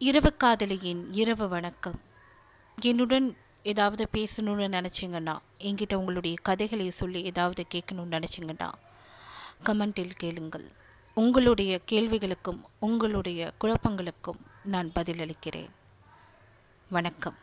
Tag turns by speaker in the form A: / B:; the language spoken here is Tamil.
A: இரவு காதலியின் இரவு வணக்கம். என்னுடன் ஏதாவது பேசணும்னு நினச்சிங்கன்னா என்கிட்ட உங்களுடைய கதைகளை சொல்லி ஏதாவது கேட்கணும்னு நினச்சிங்கன்னா கமெண்டில் கேளுங்கள். உங்களுடைய கேள்விகளுக்கும் உங்களுடைய குழப்பங்களுக்கும் நான் பதிலளிக்கிறேன். வணக்கம்.